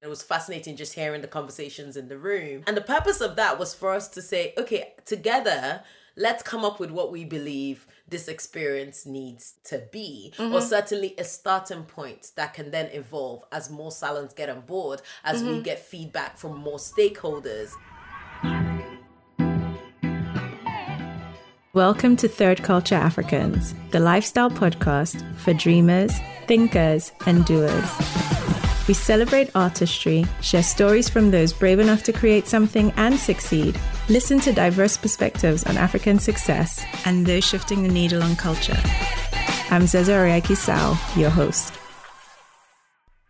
It was fascinating just hearing the conversations in the room. And the purpose of that was for us to say, okay, together, let's come up with what we believe this experience needs to be, mm-hmm. or certainly a starting point that can then evolve as more salons get on board, as mm-hmm. we get feedback from more stakeholders. Welcome to Third Culture Africans, the lifestyle podcast for dreamers, thinkers, and doers. We celebrate artistry, share stories from those brave enough to create something and succeed, listen to diverse perspectives on African success, and those shifting the needle on culture. I'm Zeze Oriaikhi-Sao, your host.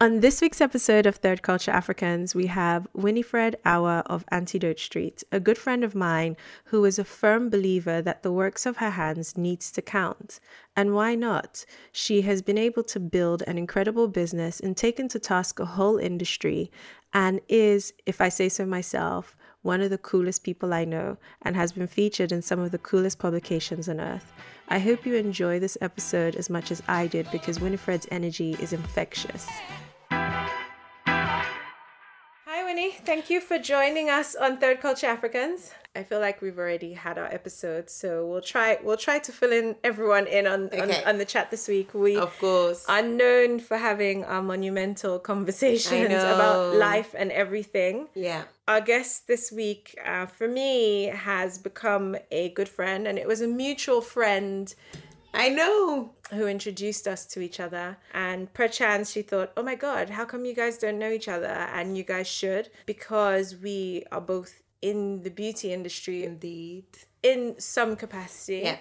On this week's episode of Third Culture Africans, we have Winifred Awa of Antidote Street, a good friend of mine who is a firm believer that the works of her hands needs to count. And why not? She has been able to build an incredible business and taken to task a whole industry and is, if I say so myself, one of the coolest people I know and has been featured in some of the coolest publications on earth. I hope you enjoy this episode as much as I did because Winifred's energy is infectious. Hi, Winnie. Thank you for joining us on Third Culture Africans. I feel like we've already had our episode, so we'll try we'll try to fill in everyone in on okay. on, on, the chat this week. We of course are known for having our monumental conversations about life and everything. Yeah. Our guest this week, uh, for me, has become a good friend, and it was a mutual friend I know. Who introduced us to each other. And perchance she thought, oh my God, how come you guys don't know each other? And you guys should, because we are both in the beauty industry. Indeed. In some capacity. Yeah.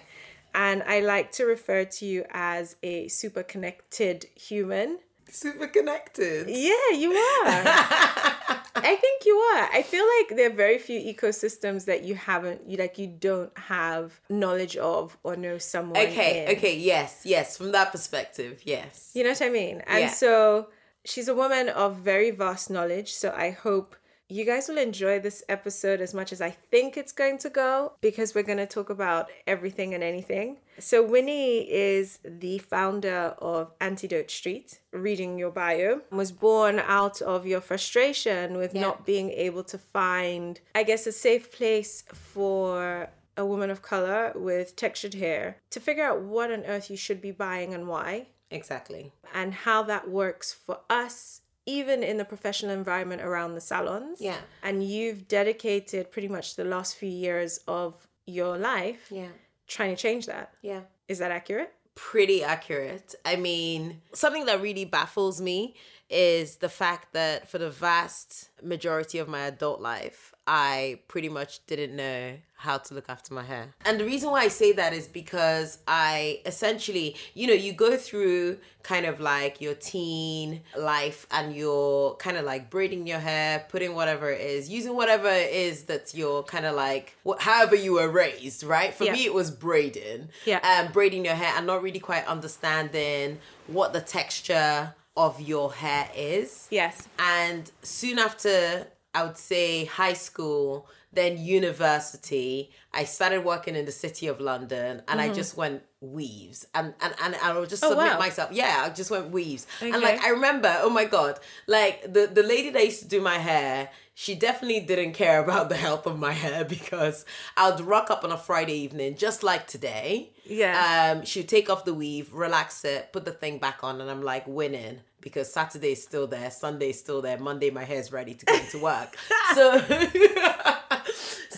And I like to refer to you as a super connected human. Super connected? Yeah, you are. I think you are. I feel like there are very few ecosystems that you haven't, you like, you don't have knowledge of or know someone. Okay, in. okay, yes, yes. From that perspective, yes. You know what I mean? And yeah. so she's a woman of very vast knowledge. So I hope you guys will enjoy this episode as much as I think it's going to go because we're going to talk about everything and anything. So, Winnie is the founder of Antidote Street. Reading your bio was born out of your frustration with yeah. not being able to find, I guess, a safe place for a woman of color with textured hair to figure out what on earth you should be buying and why. Exactly. And how that works for us even in the professional environment around the salons. Yeah. And you've dedicated pretty much the last few years of your life yeah. Trying to change that. Yeah. Is that accurate? Pretty accurate. I mean, something that really baffles me is the fact that for the vast majority of my adult life, I pretty much didn't know how to look after my hair. And the reason why I say that is because I essentially, you know, you go through kind of like your teen life and you're kind of like braiding your hair, putting whatever it is, using whatever it is that's your kind of like, what, however you were raised, right? For yeah. me, it was braiding. Yeah. Um, braiding your hair and not really quite understanding what the texture of your hair is. Yes. And soon after I would say high school, then university. I started working in the city of London and mm-hmm. I just went weaves and and, and I would just oh, submit wow. myself. Yeah, I just went weaves. Okay. And like I remember, oh my god, like the, the lady that used to do my hair, she definitely didn't care about the health of my hair because I would rock up on a Friday evening, just like today. Yeah. Um, she'd take off the weave, relax it, put the thing back on, and I'm like winning because Saturday's still there, Sunday's still there, Monday my hair's ready to go to work. so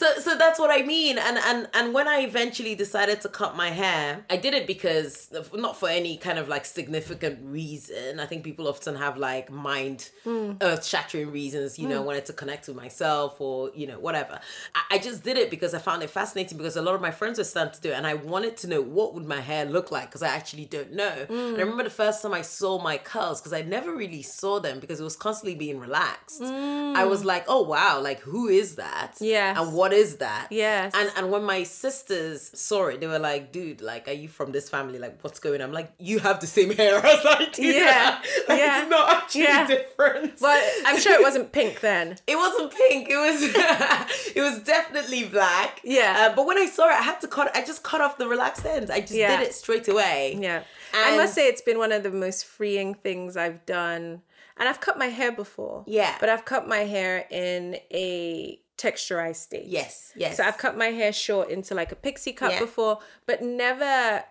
so so that's what I mean. And and and when I eventually decided to cut my hair, I did it because not for any kind of like significant reason. I think people often have like mind mm. earth shattering reasons, you know, mm. wanted to connect with myself or, you know, whatever. I, I, just did it because I found it fascinating because a lot of my friends were starting to do it and I wanted to know what would my hair look like because I actually don't know. Mm. And I remember the first time I saw my curls because I never really saw them because it was constantly being relaxed. Mm. I was like, oh wow, like who is that? Yeah. And what what is that? Yes. And and when my sisters saw it, they were like, dude, like, are you from this family? Like, what's going on? I'm like, you have the same hair as I do. Yeah. like, yeah. It's not actually yeah. different. Well, I'm sure it wasn't pink then. it wasn't pink. It was it was definitely black. Yeah. Uh, but when I saw it, I had to cut I just cut off the relaxed ends. I just yeah. did it straight away. Yeah. And I must say it's been one of the most freeing things I've done and I've cut my hair before. Yeah. But I've cut my hair in a texturized state. Yes, yes. So I've cut my hair short into like a pixie cut Yeah. before, but never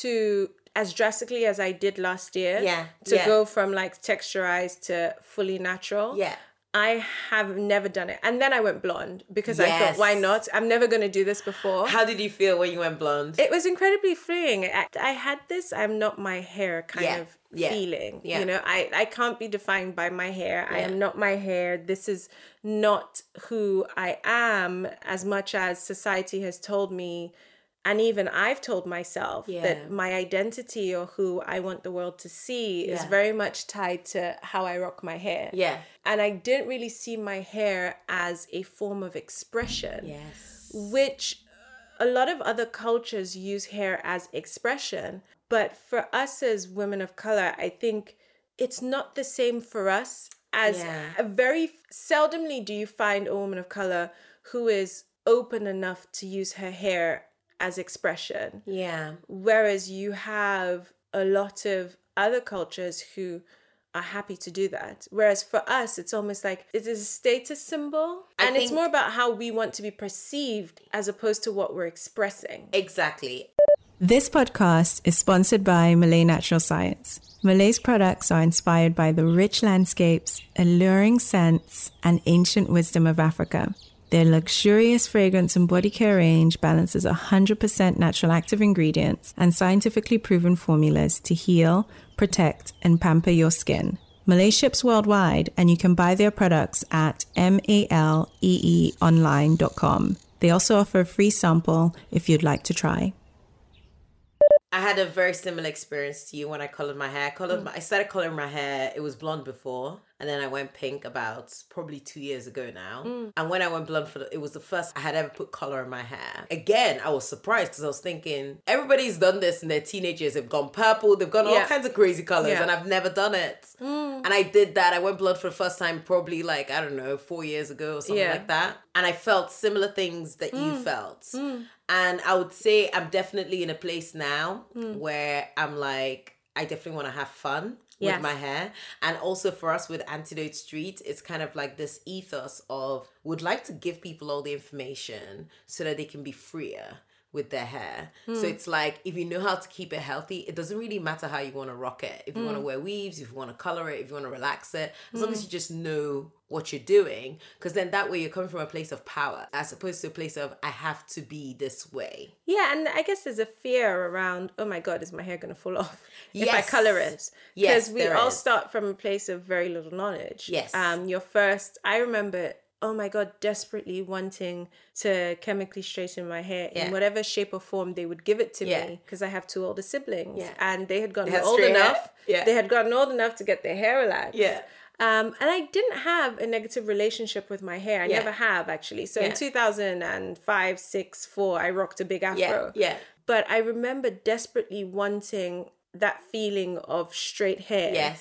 to as drastically as I did last year. Yeah, To yeah. go from like texturized to fully natural. Yeah. I have never done it. And then I went blonde because I thought, why not? I'm never going to do this before. How did you feel when you went blonde? it was incredibly freeing. I, I had this I'm not my hair kind Yeah, of yeah, feeling. yeah. You know, I, I can't be defined by my hair. I am not my hair. This is not who I am as much as society has told me. And even I've told myself Yeah. that my identity or who I want the world to see is very much tied to how I rock my hair. yeah. And I didn't really see my hair as a form of expression Yes. which a lot of other cultures use hair as expression. But for us as women of color, I think it's not the same for us as Yeah. a very seldomly do you find a woman of color who is open enough to use her hair as expression. Yeah. Whereas you have a lot of other cultures who are happy to do that. Whereas for us, it's almost like it is a status symbol. I and it's more about how we want to be perceived as opposed to what we're expressing. Exactly. This podcast is sponsored by Malée Natural Science. Malée's products are inspired by the rich landscapes, alluring scents, and ancient wisdom of Africa. Their luxurious fragrance and body care range balances 100% natural active ingredients and scientifically proven formulas to heal, protect, and pamper your skin. Malée ships worldwide, and you can buy their products at maleeonline.com. They also offer a free sample if you'd like to try. I had a very similar experience to you when I colored my hair. I colored my, I started coloring my hair. It was blonde before, and then I went pink about probably two years ago now. Mm. And when I went blonde for the, it was the first I had ever put color in my hair. Again, I was surprised because I was thinking everybody's done this in their teenage years. They've gone purple. They've gone all kinds of crazy colors, Yeah. and I've never done it. Mm. And I did that. I went blonde for the first time probably like I don't know four years ago or something Yeah. like that. And I felt similar things that you mm. felt. And I would say I'm definitely in a place now where I'm like, I definitely want to have fun Yes. with my hair. And also for us with Antidote Street, it's kind of like this ethos of would like to give people all the information so that they can be freer with their hair. So hmm. it's like if you know how to keep it healthy, it doesn't really matter how you want to rock it. If you want to hmm. wear weaves, if you want to color it, if you want to relax it, as long hmm. as you just know what you're doing, because then that way you're coming from a place of power as opposed to a place of I have to be this way. Yeah, and I guess there's a fear around, oh my God, is my hair going to fall off if I color it? Yes, Because we all is. start from a place of very little knowledge. Yes. Um, your first, I remember, oh my God, desperately wanting to chemically straighten my hair Yeah. in whatever shape or form they would give it to Yeah. me because I have two older siblings Yeah. and they had gotten old enough. Yeah. They had gotten old enough to get their hair relaxed. Yeah. Um, and I didn't have a negative relationship with my hair. I never have actually. So in 2005, 6, 4, I rocked a big afro. Yeah. Yeah. But I remember desperately wanting that feeling of straight hair. Yes.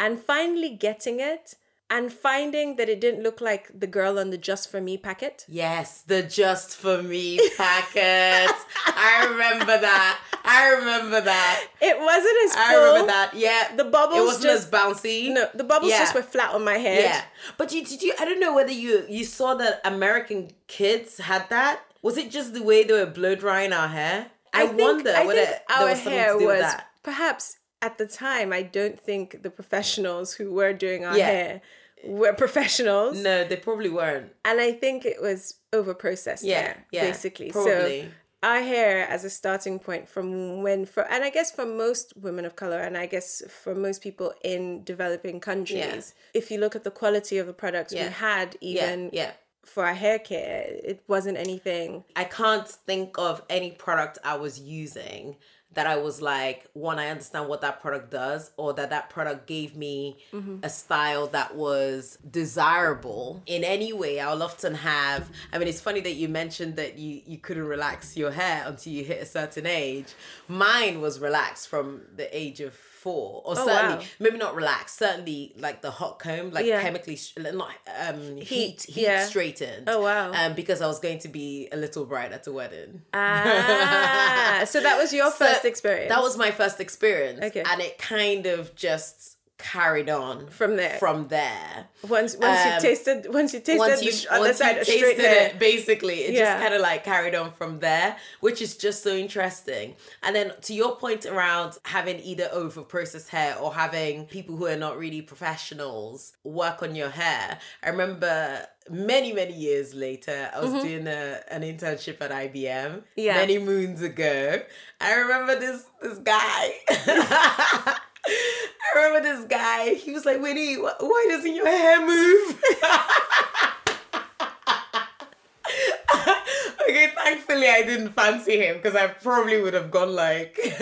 And finally getting it and finding that it didn't look like the girl on the Just For Me packet. Yes, the just for me packet. I remember that. I remember that. It wasn't as I remember that. Yeah. The bubbles It wasn't just- as bouncy. No, the bubbles Yeah. just were flat on my head. Yeah. But you did you I don't know whether you you saw that American kids had that? Was it just the way they were blow drying our hair? I, think- wonder I whether our was hair was that. perhaps at the time. I don't think the professionals who were doing our Yeah. hair were professionals, No, they probably weren't. and I think it was over processed. Yeah, yeah, basically. probably. So our hair as a starting point from when for and I guess for most women of color and I guess for most people in developing countries, if you look at the quality of the products Yeah. we had, Yeah, even yeah. for our hair care, it wasn't anything. I can't think of any product I was using that I was like, one, I understand what that product does, or that that product gave me a style that was desirable in any way. I'll often have, I mean, it's funny that you mentioned that you, you couldn't relax your hair until you hit a certain age. Mine was relaxed from the age of four, or Oh, certainly, wow. maybe not relaxed, certainly like the hot comb, like Yeah. chemically, not um, heat, Heat, heat yeah. straightened. Oh, wow. Um, because I was going to be a little bride at a wedding. Ah, so that was your So first experience. That was my first experience. Okay. And it kind of just carried on From there. From there. Once once Um, you tasted once you tasted once the you other once side you straight tasted it, basically, it Yeah. just kind of like carried on from there, which is just so interesting. And then to your point around having either over processed hair or having people who are not really professionals work on your hair, I remember many many years later, I was doing a, an internship at IBM Mm-hmm. Yeah. many moons ago. I remember this this guy. I remember this guy. He was like, Winnie, wh- why doesn't your hair move? okay, thankfully I didn't fancy him because I probably would have gone like,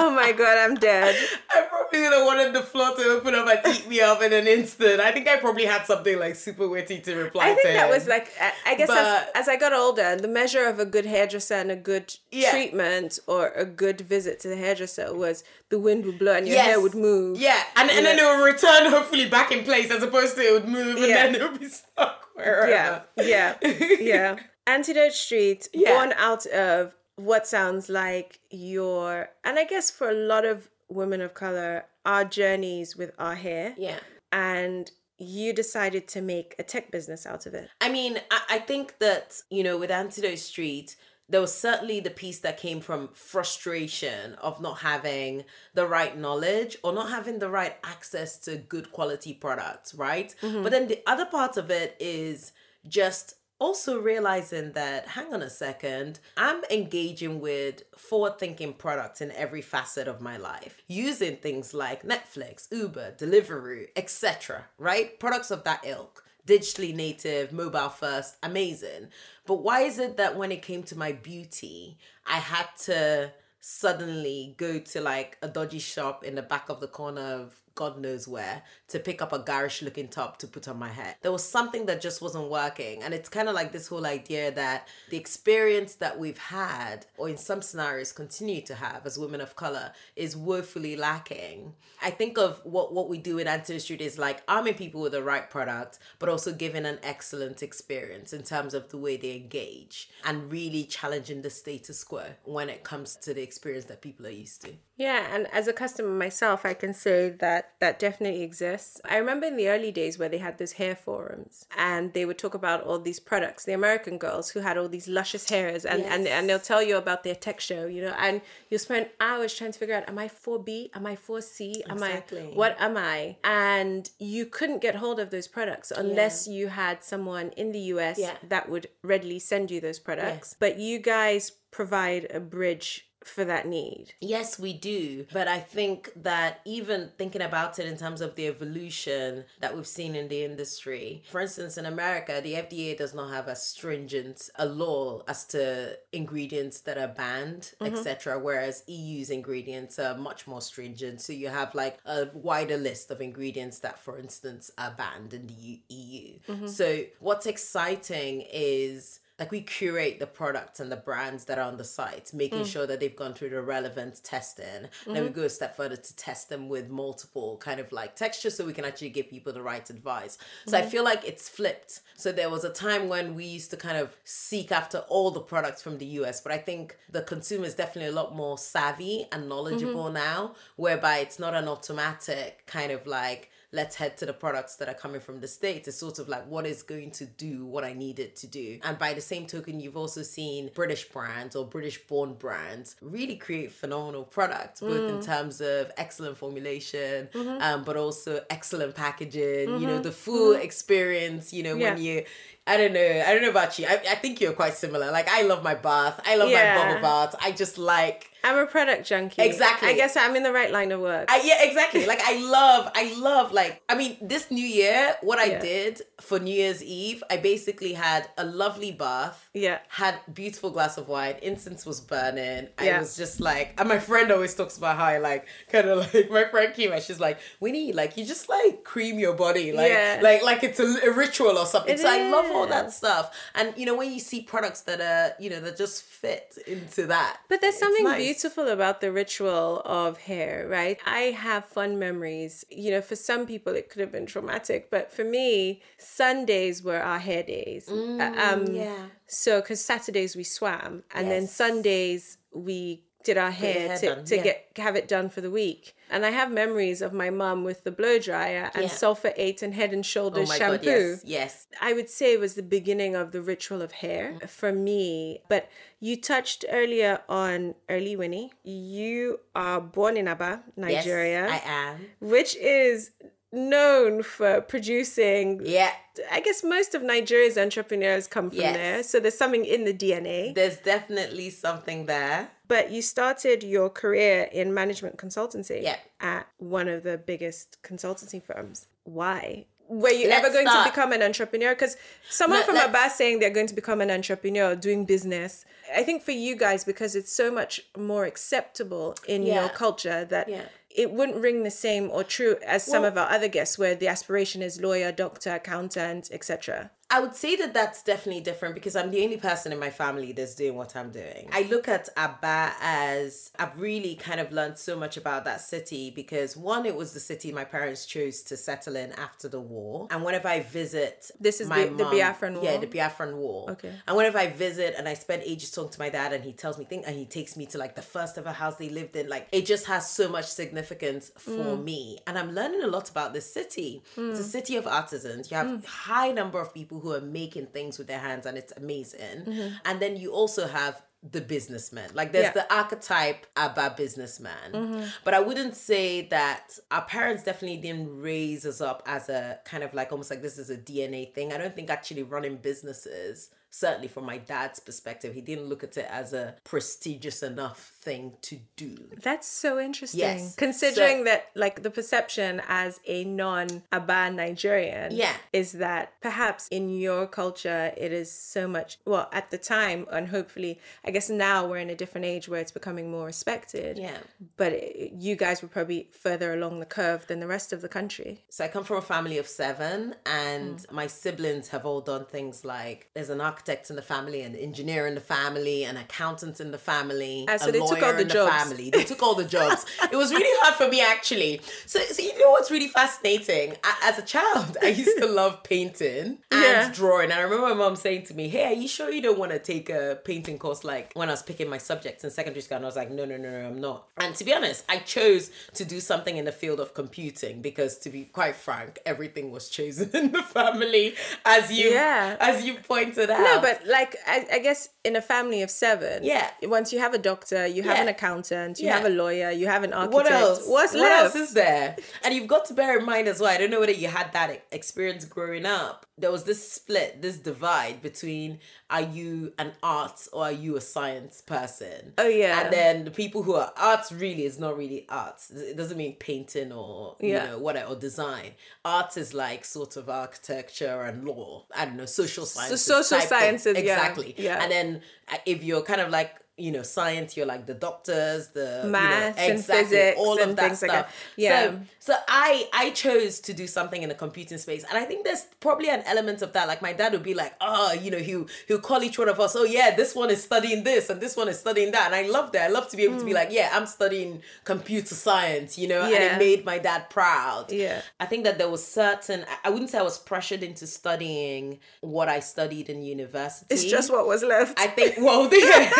Oh my god, I'm dead. I probably would have wanted the floor to open up and eat me up in an instant. I think I probably had something like super witty to reply I to. think that him. was like I- I guess as, as I got older, the measure of a good hairdresser and a good Yeah. treatment or a good visit to the hairdresser was the wind would blow and your hair would move. Yeah, and, and then it would return hopefully back in place as opposed to it would move and Yeah. then it would be stuck wherever. yeah, yeah, yeah. Antidote Street, Yeah. born out of what sounds like your, and I guess for a lot of women of color, our journeys with our hair, Yeah. and you decided to make a tech business out of it. I mean, I, I think that, you know, with Antidote Street, there was certainly the piece that came from frustration of not having the right knowledge or not having the right access to good quality products, right? Mm-hmm. But then the other part of it is just also realizing that hang on a second i'm engaging with forward thinking products in every facet of my life. Using things like netflix uber deliveroo etc right? Products of that ilk. Digitally native, mobile first, amazing. But why is it that when it came to my beauty, I had to suddenly go to like a dodgy shop in the back of the corner of God knows where to pick up a garish looking top to put on my head. There was something that just wasn't working. And it's kind of like this whole idea that the experience that we've had, or in some scenarios continue to have as women of color, is woefully lacking. I think of what, what we do in Antidote Street is like arming people with the right product, but also giving an excellent experience in terms of the way they engage and really challenging the status quo when it comes to the experience that people are used to. Yeah, and as a customer myself, I can say that that definitely exists. I remember in the early days where they had those hair forums and they would talk about all these products, the American girls who had all these luscious hairs and, and, Yes. and they'll tell you about their texture, you know, and you'll spend hours trying to figure out, am I 4B? Am I 4C? Am Exactly. I, what am I? And you couldn't get hold of those products unless you had someone in the US Yeah. that would readily send you those products. But you guys provide a bridge for that need. Yes, we do. But I think that even thinking about it in terms of the evolution that we've seen in the industry, for instance, in America, the FDA does not have as stringent a law as to ingredients that are banned, etc. Mm-hmm. Whereas EU's ingredients are much more stringent. So you have like a wider list of ingredients that, for instance, are banned in the EU. Mm-hmm. So what's exciting is like we curate the products and the brands that are on the site making mm. sure that they've gone through the relevant testing. Then we mm-hmm. go a step further to test them with multiple kind of like textures so we can actually give people the right advice. So i mm-hmm. feel like it's flipped. So there was a time when we used to kind of seek after all the products from the us but i think the consumer is definitely a lot more savvy and knowledgeable mm-hmm. now whereby it's not an automatic kind of like let's head to the products that are coming from the states it's sort of like what is going to do what i need it to do. And by the same token you've also seen british brands or british born brands really create phenomenal products both in mm. terms of excellent formulation mm-hmm. um, but also excellent packaging you know mm-hmm. the full mm-hmm. experience you know Yeah. when you I don't know. I don't know about you. I, I think you're quite similar. Like I love my bath. I love Yeah. my bubble bath. I just like I'm a product junkie. Exactly. I guess I'm in the right line of work. I, yeah, exactly. Like I love, I love like I mean, this new year, what I Yeah. did for New Year's Eve, I basically had a lovely bath. Yeah. Had beautiful glass of wine. Incense was burning. Yeah. I was just like, and my friend always talks about how I like kind of like my friend came and she's like, Winnie, like you just like cream your body, like Yeah. like like it's a, a ritual or something. It so I love all that stuff. And you know when you see products that are you know that just fit into that. But there's something nice. beautiful about the ritual of hair, right? I have fun memories. You know, for some people it could have been traumatic, but for me, Sundays were our hair days. Uh, um, Mm, yeah. So, because Saturdays we swam, and then Sundays we did our hair, hair to, done, to yeah. get have it done for the week. And I have memories of my mum with the blow dryer and Yeah. sulfur eight and head and Oh shoulders my shampoo. god, yes, yes. I would say it was the beginning of the ritual of hair Mm. for me. But you touched earlier on Early Winnie. You are born in Aba, Nigeria, Yes, I am. which is known for producing. Yeah. I guess most of Nigeria's entrepreneurs come from Yes. there. So there's something in the DNA. There's definitely something there. But you started your career in management consultancy Yeah. at one of the biggest consultancy firms. Why? Were you Let's ever going start- to become an entrepreneur? Because someone No, from Aba's saying they're going to become an entrepreneur doing business. I think for you guys, because it's so much more acceptable in your culture that Yeah. it wouldn't ring the same or true as some Well- of our other guests where the aspiration is lawyer, doctor, accountant, etc. I would say that that's definitely different because I'm the only person in my family that's doing what I'm doing. I look at Aba as I've really kind of learned so much about that city because one, it was the city my parents chose to settle in after the war. And whenever I visit, This is the- the mom- Biafran Yeah, the Biafran War. Okay. And whenever I visit and I spend ages talking to my dad and he tells me things and he takes me to like the first ever house they lived in, like it just has so much significance for Mm. me. And I'm learning a lot about this city. It's a city of artisans. You have Mm. high number of people who are making things with their hands and it's amazing. Mm-hmm. And then you also have the businessman. Like there's Yeah. Mm-hmm. the archetype Aba businessman. But I wouldn't say that our parents definitely didn't raise us up as a kind of like almost like this is a DNA thing. I don't think actually running businesses certainly from my dad's perspective, he didn't look at it as a prestigious enough thing to do. That's so interesting. Yes. Considering So- that, like, the perception as a non Aba Nigerian Yeah. is that perhaps in your culture, it is so much, well, at the time, and hopefully, I guess now we're in a different age where it's becoming more respected. Yeah. But it, you guys were probably further along the curve than the rest of the country. So I come from a family of seven, and Mm. my siblings have all done things like there's an architect in the family, an engineer in the family, an accountant in the family, Ah, so a they took all lawyer the jobs. family. They took all the jobs. it was really hard for me actually. So, so you know what's really fascinating? A- As a child, I used to love painting and Yeah. drawing. And I remember my mom saying to me, "Hey, are you sure you don't want to take a painting course?" Like when I was picking my subjects in secondary school, and I was like, "No, no, no, no, I'm not." And to be honest, I chose to do something in the field of computing because, to be quite frank, everything was chosen in the family, as you Yeah. as you pointed out. No, but like I, I guess in a family of seven, Yeah. Once you have a doctor, you have Yeah. an accountant, you Yeah. have a lawyer, you have an architect. what else? What's what left? else is there? And you've got to bear in mind as well. I don't know whether you had that experience growing up. There was this split, this divide between are you an arts or are you a science person? Oh, yeah. And then the people who are arts really is not really arts. It doesn't mean painting or you Yeah. know what or design. Art is like sort of architecture and law. I don't know social sciences. social type thing. sciences, yeah. exactly. Yeah. And then uh, if you're kind of like you know science, you're like the doctors, the you know, Maths and exactly, physics all of that stuff. like that. Yeah. So, so I I chose to do something in the computing space, and I think there's probably an element of that. Like my dad would be like, oh, you know, he'll he'll call each one of us, oh yeah, this one is studying this and this one is studying that, and I love that. I love to be able to be like, yeah, I'm studying computer science, you know, yeah. and Mm. It made my dad proud. Yeah. I think that there was certain. I- I wouldn't say I was pressured into studying what I studied in university. It's just what was left. I think well yeah.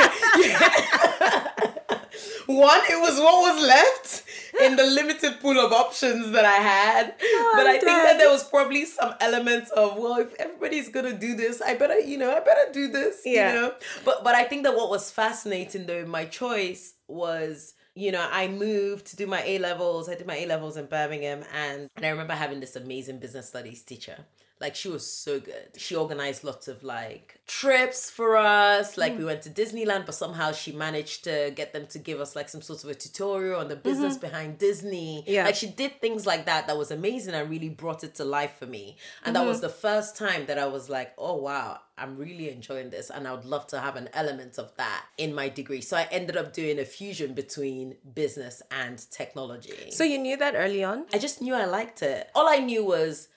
One, it was what was left in the limited pool of options that I had. Oh, but I think that there was probably some element of, well, if everybody's gonna do this, I better, you know, I better do this. Yeah. You know? But but I think that what was fascinating though, my choice was you know, I moved to do my A levels. I did my A levels in Birmingham, and, and I remember having this amazing business studies teacher. Like she was so good. She organized lots of like trips for us. Like we hmm. went to Disneyland, but somehow she managed to get them to give us like some sort of a tutorial on the mm-hmm. business behind Disney. Yeah. Like she did things like that that was amazing and really brought it to life for me. And that was mm-hmm. the first time that I was like, oh wow, I'm really enjoying this and I would love to have an element of that in my degree. So I ended up doing a fusion between business and technology. so you knew that early on? I just knew I liked it. All I knew was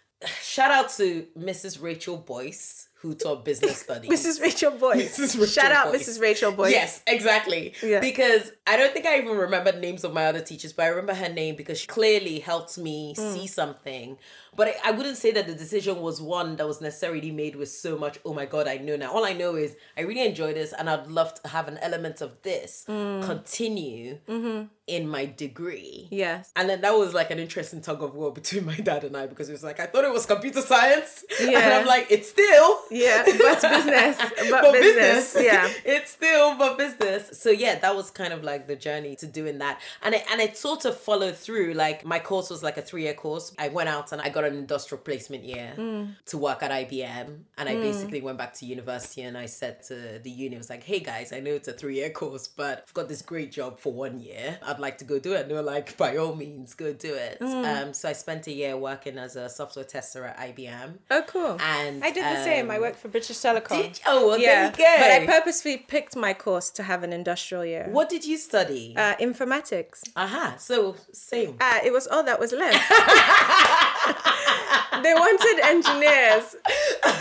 shout out to Mrs. Rachel Boyce, who taught business studies. Mrs. Rachel Boyce. Mrs. Rachel Shout out Boyce. Mrs. Rachel Boyce. Yes, exactly. Yeah. Because I don't think I even remember the names of my other teachers, but I remember her name because she clearly helped me Mm. see something. But I, I wouldn't say that the decision was one that was necessarily made with so much, oh my God, I know now. All I know is I really enjoy this and I'd love to have an element of this Mm. continue Mm-hmm. in my degree. Yes. And then that was like an interesting tug of war between my dad and I because it was like, I thought it was computer science. And I'm like, it's still. Yeah, but business. But, but business. Yeah. it's still but business. So yeah, that was kind of like the journey to doing that, and it and it sort of followed through. Like my course was like a three year course. I went out and I got an industrial placement year Mm. to work at IBM, and I basically went back to university and I said to the uni, I was like, hey guys, I know it's a three year course, but I've got this great job for one year. I'd like to go do it. And they were like, by all means, go do it. Mm. Um, so I spent a year working as a software tester at IBM. Oh, cool. And I did the same. I um, worked for British Telecom. Oh, well, yeah, there you go. but I purposely picked my course to have an industrial year. What did you study? Uh, informatics. Aha, so same. Uh, it was all that was left. they wanted engineers,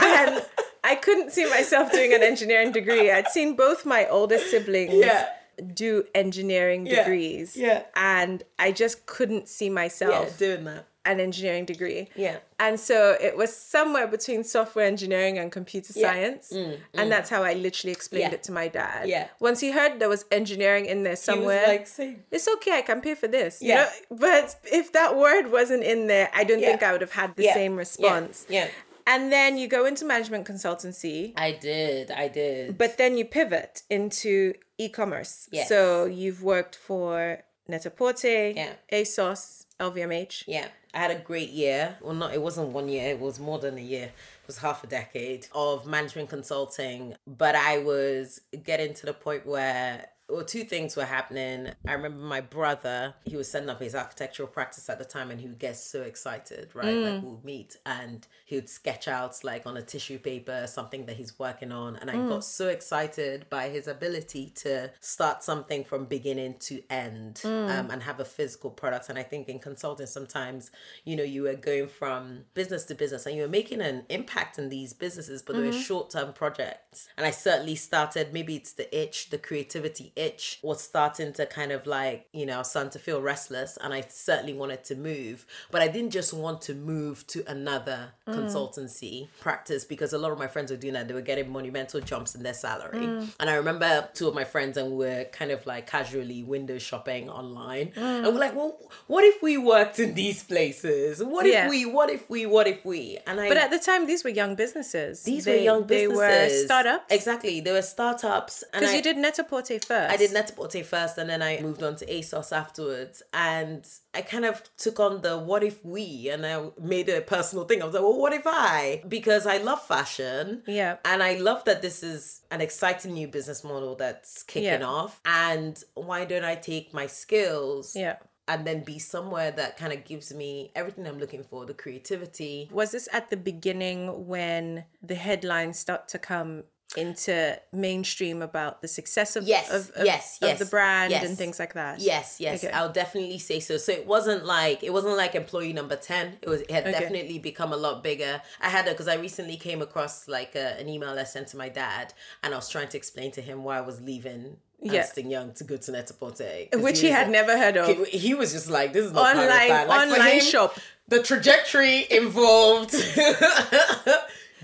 and I couldn't see myself doing an engineering degree. I'd seen both my older siblings Yeah. do engineering Yeah, degrees, yeah. and I just couldn't see Yeah, myself doing that. An engineering degree. Yeah. And so it was somewhere between software engineering and computer Yeah. science. Mm, and mm. that's how I literally explained Yeah. it to my dad. Yeah. Once he heard there was engineering in there He was somewhere, like, it's okay, I can pay for this. You Yeah. know? But if that word wasn't in there, I don't Yeah. think I would have had the same response. Yeah. And then you go into management consultancy, I did. I did. but then you pivot into e-commerce. Yes. So you've worked for Net-a-Porter, Yeah. ASOS, LVMH. yeah, I had a great year. Well, not it wasn't one year. It was more than a year. It was half a decade of management consulting. But I was getting to the point where well, two things were happening. I remember my brother, he was setting up his architectural practice at the time and he would get so excited, right? Like mm. we would meet and he would sketch out like on a tissue paper something that he's working on. And I mm. got so excited by his ability to start something from beginning to end mm. um, and have a physical product. And I think in consulting, sometimes, you know, you were going from business to business and you were making an impact in these businesses, but they were mm-hmm. short term projects. And I certainly started, maybe it's the itch, the creativity itch was starting to kind of like, you know, starting to feel restless and I certainly wanted to move. But I didn't just want to move to another mm. consultancy practice because a lot of my friends were doing that. They were getting monumental jumps in their salary. Mm. And I remember two of my friends and we were kind of like casually window shopping online. Mm. And we're like, well, what if we worked in these places? What if Yeah. we, what if we, what if we? And I But at the time, these were young businesses. these They- were young businesses. They were startups. Exactly. They were startups. And Because you did Net-a-Porter first. I did Net-a-Porter first and then I moved on to ASOS afterwards. And I kind of took on the what if we and I made it a personal thing. I was like, well, what if I? Because I love fashion. Yeah. And I love that this is an exciting new business model that's kicking Yeah. off. And why don't I take my skills Yeah. and then be somewhere that kind of gives me everything I'm looking for the creativity, Was this at the beginning when the headlines start to come into mainstream about the success of Yes, of, of, yes, of yes, the brand yes. and things like that? Yes, yes, Okay. I'll definitely say so. So it wasn't like it wasn't like employee number ten. It was it had Okay. definitely become a lot bigger. I had it because I recently came across like a, an email I sent to my dad, and I was trying to explain to him why I was leaving. Yeah. Ernst Young to go to Net-a-Porter. Which he was had like- never heard of. He, he was just like, "This is not part of the Online- Like, online him, shop. The trajectory involved.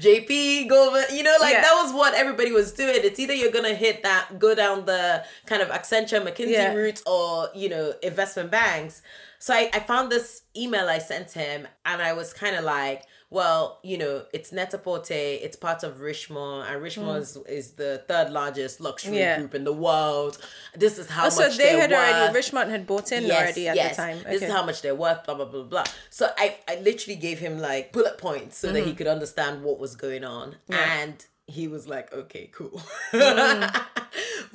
JP Goldman, you know, like Yeah. that was what everybody was doing. It's either you're gonna hit that, go down the kind of Accenture, McKinsey Yeah. route, or you know, investment banks. So I, I found this email I sent him, and I was kind of like, well, you know, it's Net-a-Porter, it's part of Richemont, and Richemont is, is the third largest luxury Mm. Yeah. group in the world. This is how Also, much they they're had worth already Richemont had bought in already at the time. This is how much they're worth, blah, blah, blah, blah. So I, I literally gave him like bullet points so that Mm-hmm. he could understand what was going on. And he was like, okay, cool.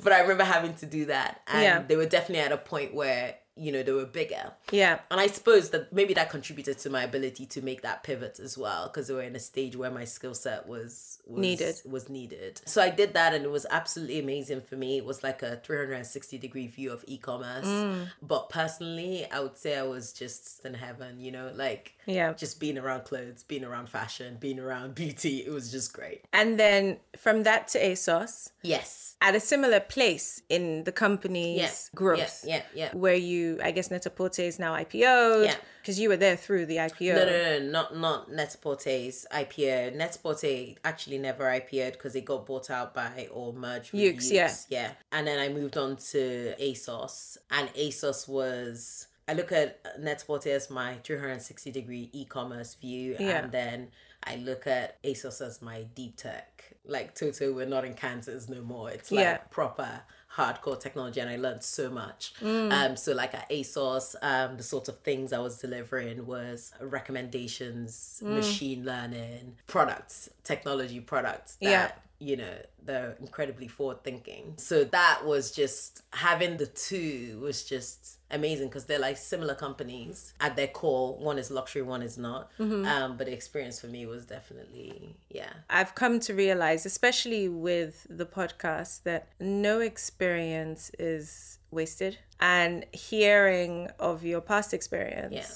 but I remember having to do that. And Mm. Yeah. they were definitely at a point where you know, they were bigger. Yeah. And I suppose that maybe that contributed to my ability to make that pivot as well, because we were in a stage where my skill set was, was Needed. Was needed. So I did that, and it was absolutely amazing for me. It was like a three hundred and sixty degree view of e-commerce. Mm. But personally, I would say I was just in heaven. You know, like Yeah. just being around clothes, being around fashion, being around beauty. It was just great. And then from that to ASOS, Yes. at a similar place in the company's Yeah. growth. Yeah. Yeah. Yeah. Where you, I guess, Net-a-Porter is now IPO'd. Yeah. Because you were there through the IPO. No, no, no, not not Net-a-Porter's IPO. Net-a-Porter actually never IPO'd because it got bought out by or merged with yeah. yeah. And then I moved on to ASOS, and ASOS was. I look at Net-a-Porter as my 360 degree e-commerce view, Yeah. and then I look at ASOS as my deep tech. Like Toto, we're not in Kansas no more. It's like Yeah. proper hardcore technology and I learned so much. Mm. Um so like at ASOS, um the sort of things I was delivering was recommendations, Mm. machine learning, products, technology products that Yeah. you know they're incredibly forward thinking so that was just having the two was just amazing because they're like similar companies at their core one is luxury one is not Mm-hmm. um but the experience for me was definitely yeah I've come to realize, especially with the podcast, that no experience is wasted. And hearing of your past experience Yeah.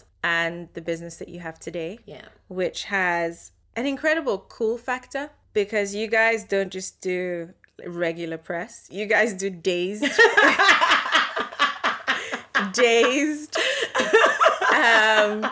and the business that you have today, yeah which has an incredible cool factor because you guys don't just do regular press, you guys do dazed. dazed. Um,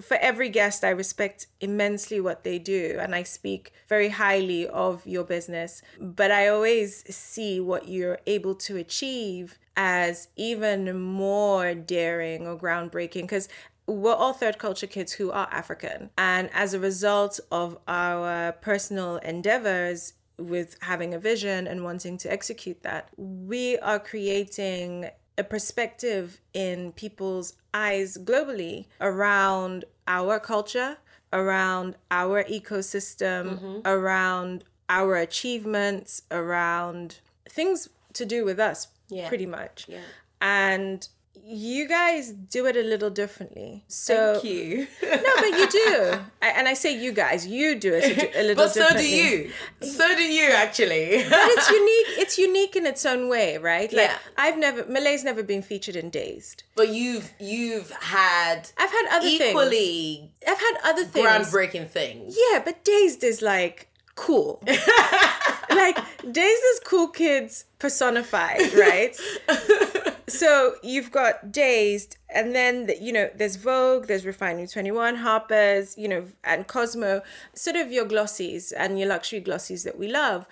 for every guest, I respect immensely what they do and I speak very highly of your business. But I always see what you're able to achieve as even more daring or groundbreaking because we're all third culture kids who are African. And as a result of our personal endeavors, with having a vision and wanting to execute that, we are creating a perspective in people's eyes globally around our culture, around our ecosystem, mm-hmm. around our achievements, around things to do with us, Yeah. pretty much. yeah And you guys do it a little differently. So thank you no, but you do, I, and I say you guys, you do it a, a little but so do you so do you actually But it's unique. It's unique in its own way, right? Like Yeah. I've never Malée's never been featured in Dazed. but you've you've had I've had other things. equally I've had other things. groundbreaking things Yeah, but Dazed is like cool. like Dazed is cool kids personified, right? so you've got Dazed, and then the, you know there's Vogue, there's Refinery Twenty One, Harper's, you know, and Cosmo, sort of your glossies and your luxury glossies that we love.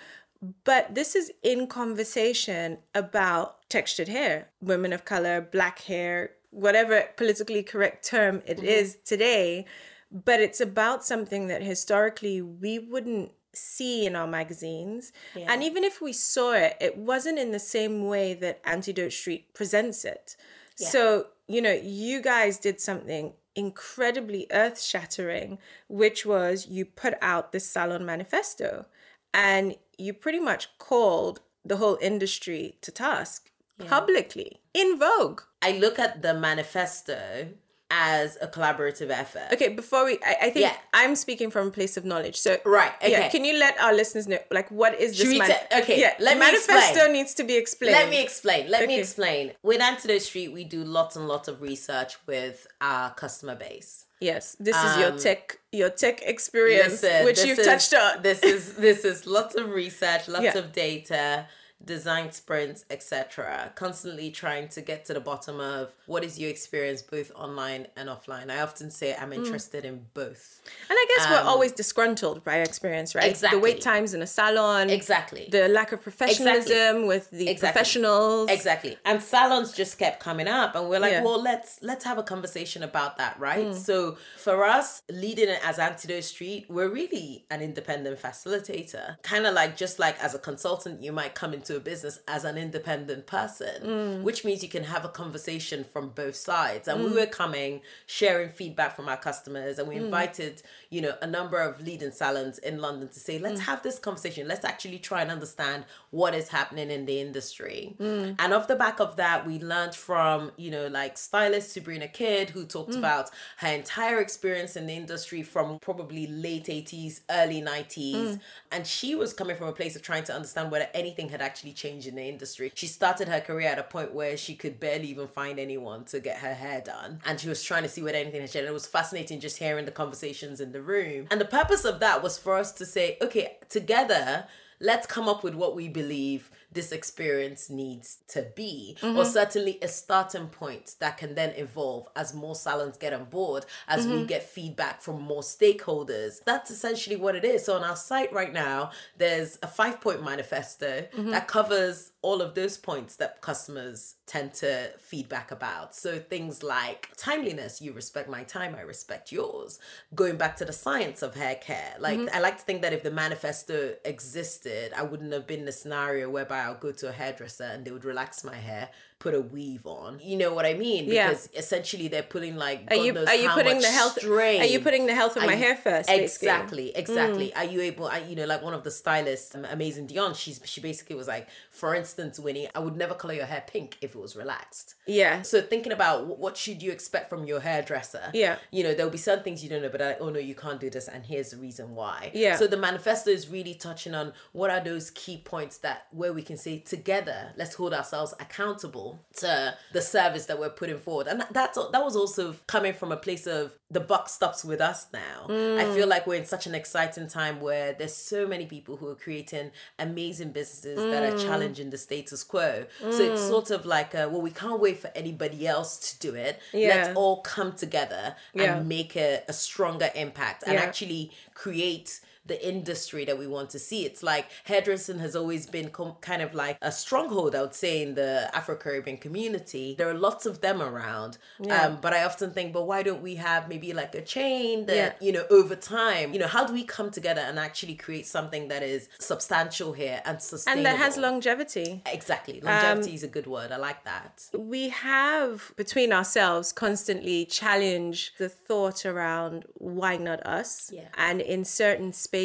But this is in conversation about textured hair, women of color, black hair, whatever politically correct term it mm-hmm. is today. But it's about something that historically we wouldn't see in our magazines. And even if we saw it, it wasn't in the same way that Antidote Street presents it. So, you know, you guys did something incredibly earth shattering, which was you put out this salon manifesto and you pretty much called the whole industry to task publicly in Vogue. I look at the manifesto as a collaborative effort. Okay, before we, I, I think Yeah. I'm speaking from a place of knowledge. So, Right, Yeah, can you let our listeners know, like, what is this? we man- ta- okay, yeah, let me manifesto explain. needs to be explained. Let me explain. Let me explain. With Antidote Street, we do lots and lots of research with our customer base. Yes, this is your Um, tech, your tech experience, Listen, which you've is- touched on. This is this is lots of research, lots Yeah. of data, design sprints, etc. Constantly trying to get to the bottom of what is your experience both online and offline. I often say Mm. I'm interested in both. And I guess we're always disgruntled by experience, right? Exactly. The um, Exactly. wait times in a salon, Exactly. the lack of professionalism with the Exactly. professionals. Exactly. And salons just kept coming up and we're like, Yeah. well, let's let's have a conversation about that, right? So for us, leading it as Antidote Street, we're really an independent facilitator. Kind of like just like as a consultant, you might come into to a business as an independent person, Mm. which means you can have a conversation from both sides. And Mm. we were coming, sharing feedback from our customers, and we Mm. invited, you know, a number of leading salons in London to say, Mm. let's have this conversation. Let's actually try and understand what is happening in the industry. Mm. And off the back of that, we learned from, you know, like stylist Sabrina Kidd, who Mm. talked about her entire experience in the industry from probably late 80s, early 90s. And she was coming from a place of trying to understand whether anything had actually in the industry. She started her career at a point where she could barely even find anyone to get her hair done. And she was trying to see whether anything had changed. It was fascinating just hearing the conversations in the room. And the purpose of that was for us to say, okay, together, let's come up with what we believe this experience needs to be. Or mm-hmm. certainly a starting point that can then evolve as more salons get on board as we mm-hmm. get feedback from more stakeholders. That's essentially what it is. So on our site right now there's a five point manifesto mm-hmm. that covers all of those points that customers tend to feedback about. So things like timeliness you respect my time i respect yours. Going back to the science of hair care like mm-hmm. i like to think that if the manifesto existed i wouldn't have been in a scenario whereby I'll go to a hairdresser and they would relax my hair, put a weave on. You know what I mean? Yeah. Because essentially they're putting like Are you are you putting the health strain. Are you putting the health of Are my you- hair first? basically? Mm. Exactly, exactly. Are you able? I, you know, like one of the stylists, um, Amazing Dion. She's she basically was like, for instance, Winnie, I would never color your hair pink if it was relaxed. Yeah. So thinking about what should you expect from your hairdresser? Yeah. You know, there'll be certain things you don't know, but I, oh no, you can't do this, and here's the reason why. Yeah. So the manifesto is really touching on what are those key points that where we can say together, let's hold ourselves accountable to the service that we're putting forward, and that- that's that was also coming from a place of the buck stops with us now. I feel like we're in such an exciting time where there's so many people who are creating amazing businesses that are mm. challenging the status quo. So mm. it's sort of like, a, well, we can't wait for anybody else to do it. Yeah. Let's all come together Yeah. and make a, a stronger impact and Yeah. actually create the industry that we want to see. It's like hairdressing has always been com- kind of like a stronghold, I would say, in the Afro Caribbean community. There are lots of them around. Um, but I often think, but why don't we have maybe like a chain that, Yeah. you know, over time, you know, how do we come together and actually create something that is substantial here and sustainable? And that has longevity. Exactly. Longevity is a good word. I like that. we have between ourselves constantly challenged the thought around why not us Yeah. and in certain spaces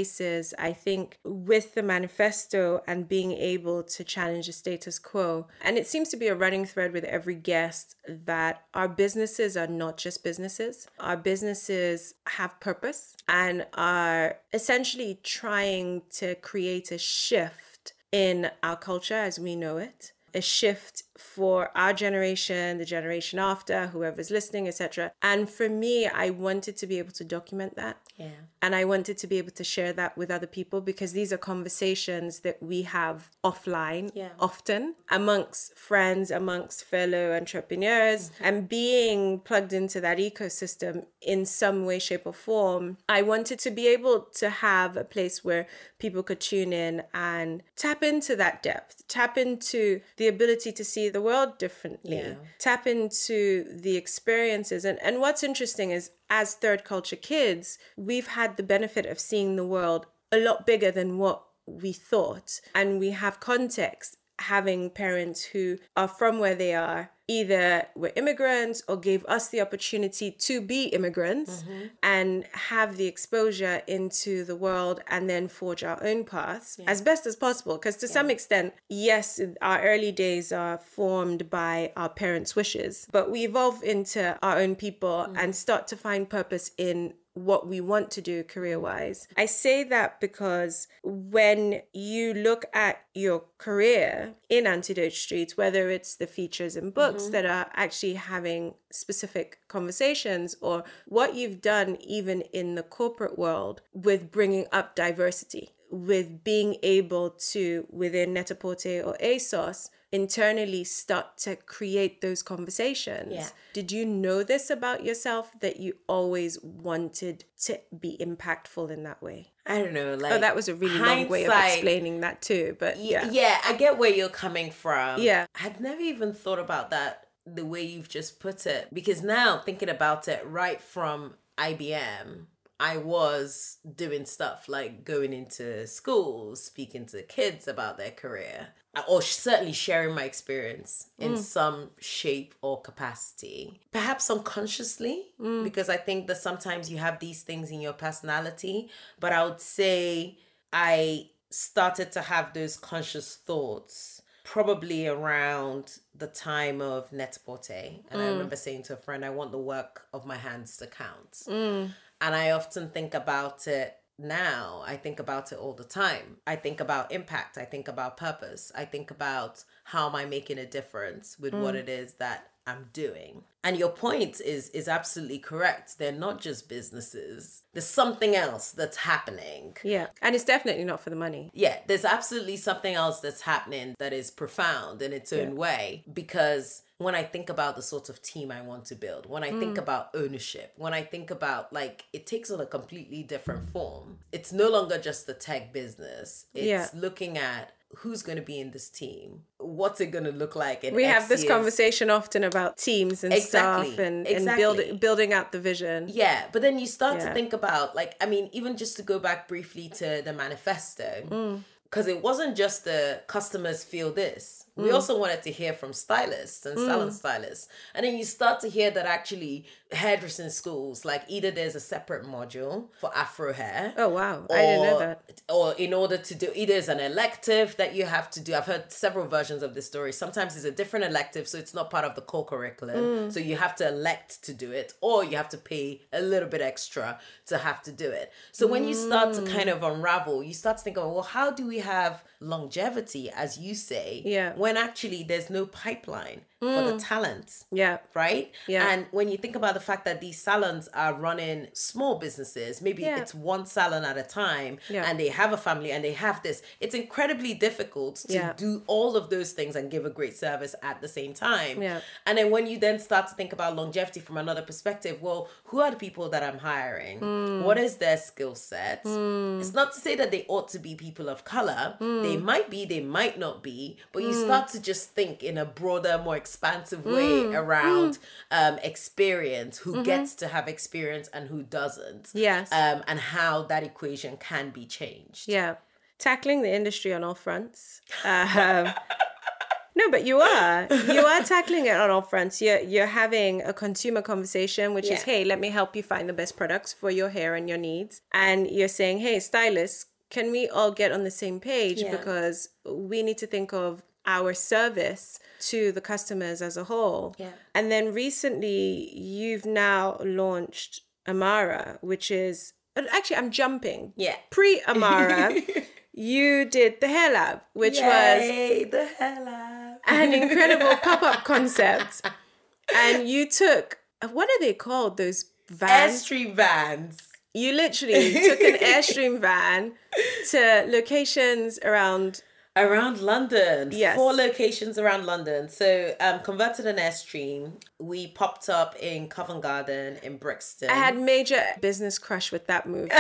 i think with the manifesto and being able to challenge the status quo and it seems to be a running thread with every guest that our businesses are not just businesses our businesses have purpose and are essentially trying to create a shift in our culture as we know it a shift for our generation, the generation after, whoever's listening, etc. And for me, I wanted to be able to document that. Yeah. And I wanted to be able to share that with other people because these are conversations that we have offline Yeah. often amongst friends, amongst fellow entrepreneurs, mm-hmm. and being plugged into that ecosystem in some way, shape, or form. I wanted to be able to have a place where people could tune in and tap into that depth, tap into the ability to see the world differently, Yeah. tap into the experiences. And, and what's interesting is, as third culture kids, we've had the benefit of seeing the world a lot bigger than what we thought. And we have context having parents who are from where they are either were immigrants or gave us the opportunity to be immigrants mm-hmm. and have the exposure into the world and then forge our own paths as best as possible. Because to some extent yes our early days are formed by our parents wishes but we evolve into our own people mm-hmm. and start to find purpose in what we want to do career wise. I say that because when you look at your career in Antidote Street, whether it's the features and books mm-hmm. that are actually having specific conversations or what you've done even in the corporate world with bringing up diversity, with being able to, within Net-a-Porter or ASOS, internally start to create those conversations. Yeah. Did you know this about yourself that you always wanted to be impactful in that way? I don't know. Oh, like Oh, that was a really long way of explaining that too. But yeah. yeah. yeah, I get where you're coming from. Yeah. I'd never even thought about that the way you've just put it. Because now thinking about it right from IBM, I was doing stuff like going into schools, speaking to kids about their career, Uh, or certainly sharing my experience in mm. some shape or capacity. Perhaps unconsciously, mm. because I think that sometimes you have these things in your personality, but I would say I started to have those conscious thoughts probably around the time of Net-a-Porter. And I mm. remember saying to a friend, I want the work of my hands to count. And I often think about it now. I think about it all the time. I think about impact. I think about purpose. I think about how am I making a difference with what mm. it is that I'm doing. And your point is is absolutely correct. They're not just businesses. There's something else that's happening. Yeah. And it's definitely not for the money. Yeah, there's absolutely something else that's happening that is profound in its own way because when I think about the sort of team I want to build, when I Mm. think about ownership, when I think about like it takes on a completely different form. It's no longer just the tech business. It's Yeah. looking at who's going to be in this team. What's it going to look like in We X have this years? conversation often about teams and Exactly, stuff and, exactly. and build, building out the vision. Yeah, but then you start to think about like I mean, even just to go back briefly to the manifesto, Mm. because it wasn't just the customers feel this. Mm. We also wanted to hear from stylists and salon stylists, and then you start to hear that actually hairdressing schools, like either there's a separate module for Afro hair. Oh, wow. I didn't know or- that. Or in order to do either it's an elective that you have to do. I've heard several versions of this story. Sometimes it's a different elective, so it's not part of the core curriculum. Mm. So you have to elect to do it, or you have to pay a little bit extra to have to do it. So when you start to kind of unravel, you start to think about well, how do we have longevity, as you say, Yeah. When actually there's no pipeline for the mm. talent Yeah. right? Yeah. And when you think about the fact that these salons are running small businesses, maybe Yeah. it's one salon at a time, Yeah. and they have a family and they have this, it's incredibly difficult to Yeah. do all of those things and give a great service at the same time. Yeah. And then when you then start to think about longevity from another perspective, well, who are the people that I'm hiring? Hmm. What is their skill set? Mm. It's not to say that they ought to be people of color. They mm. might be, they might not be, but you start to just think in a broader, more expansive way Hmm. around um, experience, who gets to have experience and who doesn't. Mm-hmm. Yes. Um, and how that equation can be changed. Yeah. Tackling the industry on all fronts. Um, no, but you are. You are tackling it on all fronts. You're, you're having a consumer conversation, which is, hey, let me help you find the best products for your hair and your needs. And you're saying, hey, stylists, can we all get on the same page? Yeah. Because we need to think of our service to the customers as a whole. Yeah. And then recently, you've now launched Amara, which is actually, I'm jumping. Yeah. Pre Amara, you did the Hair Lab, which was the hell out. an incredible pop up concept. And you took, uh, what are they called? Those vans? Airstream vans. You literally took an Airstream van to locations around. Around London. Yes. Four locations around London. So um converted an Airstream. We popped up in Covent Garden, in Brixton. I had major business crush with that move.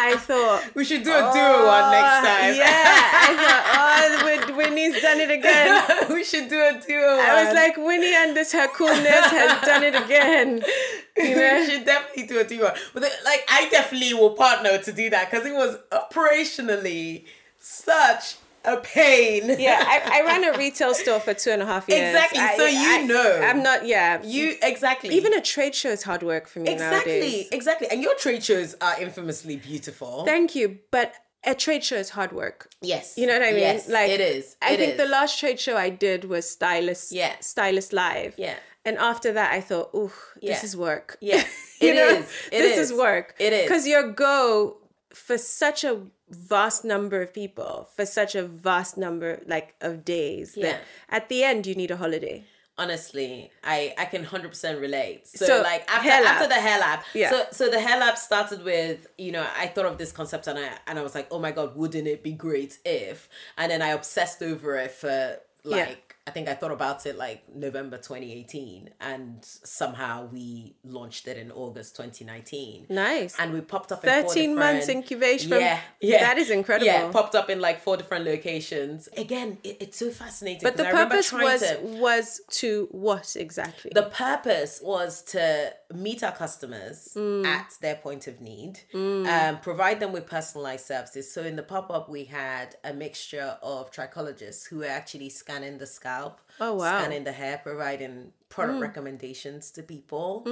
I thought, we should do a duo one next oh, time. Yeah, I thought, oh, Winnie's done it again. we should do a duo one. I was like, Winnie and this her coolness has done it again. You know? we should definitely do a duo. But like, I definitely will partner to do that because it was operationally such a pain. Yeah, I, I ran a retail store for two and a half years. Exactly, I- so you I- know. I'm not, yeah. You exactly Even a trade show is hard work for me exactly nowadays. exactly, and your trade shows are infamously beautiful. Thank you, but a trade show is hard work. yes, You know what I mean? Yes, like it is. I It think is. the last trade show I did was Stylist. Yeah. Stylist Live. Yeah. And after that, I thought, ooh, Yeah. this is work. Yeah, it is. It this is. is work. It is. because your go for such a vast number of people for such a vast number like of days Yeah. that at the end you need a holiday. honestly, I I can hundred percent relate. So, So, like after after the hair lab, Yeah. So so the hair lab started with you know I thought of this concept and I and I was like oh my god wouldn't it be great if and then I obsessed over it for like I think I thought about it like November 2018, and somehow we launched it in August 2019. Nice. And we popped up in 13 months incubation. Yeah, yeah, That is incredible. Yeah, popped up in like four different locations. Again, it, it's so fascinating. but the purpose was to- was to what exactly? the purpose was to meet our customers Mm. at their point of need, um, provide them with personalized services. So in the pop up, we had a mixture of trichologists who were actually scanning the scalp, Oh, wow. Mm. scanning the hair, providing product recommendations to people.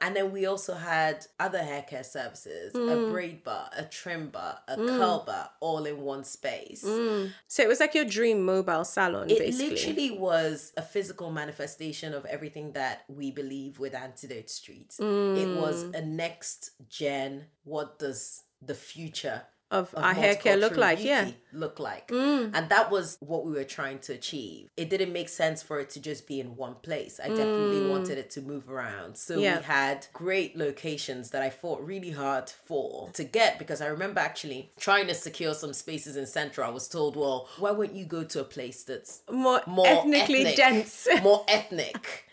And then we also had other hair care services, Mm. a braid bar, a trim bar, a curl bar, all in one space. so it was like your dream mobile salon, It basically. literally was a physical manifestation of everything that we believe with Antidote Street. It was Mm. a next gen. What does the future Of of our hair care look like, yeah. Mm. look like? And that was what we were trying to achieve. It didn't make sense for it to just be in one place. I definitely wanted it to move around. So Mm. Yeah. we had great locations that I fought really hard for to get because I remember actually trying to secure some spaces in Central. I was told, well, why wouldn't you go to a place that's more, more ethnically ethnic, dense. more ethnic.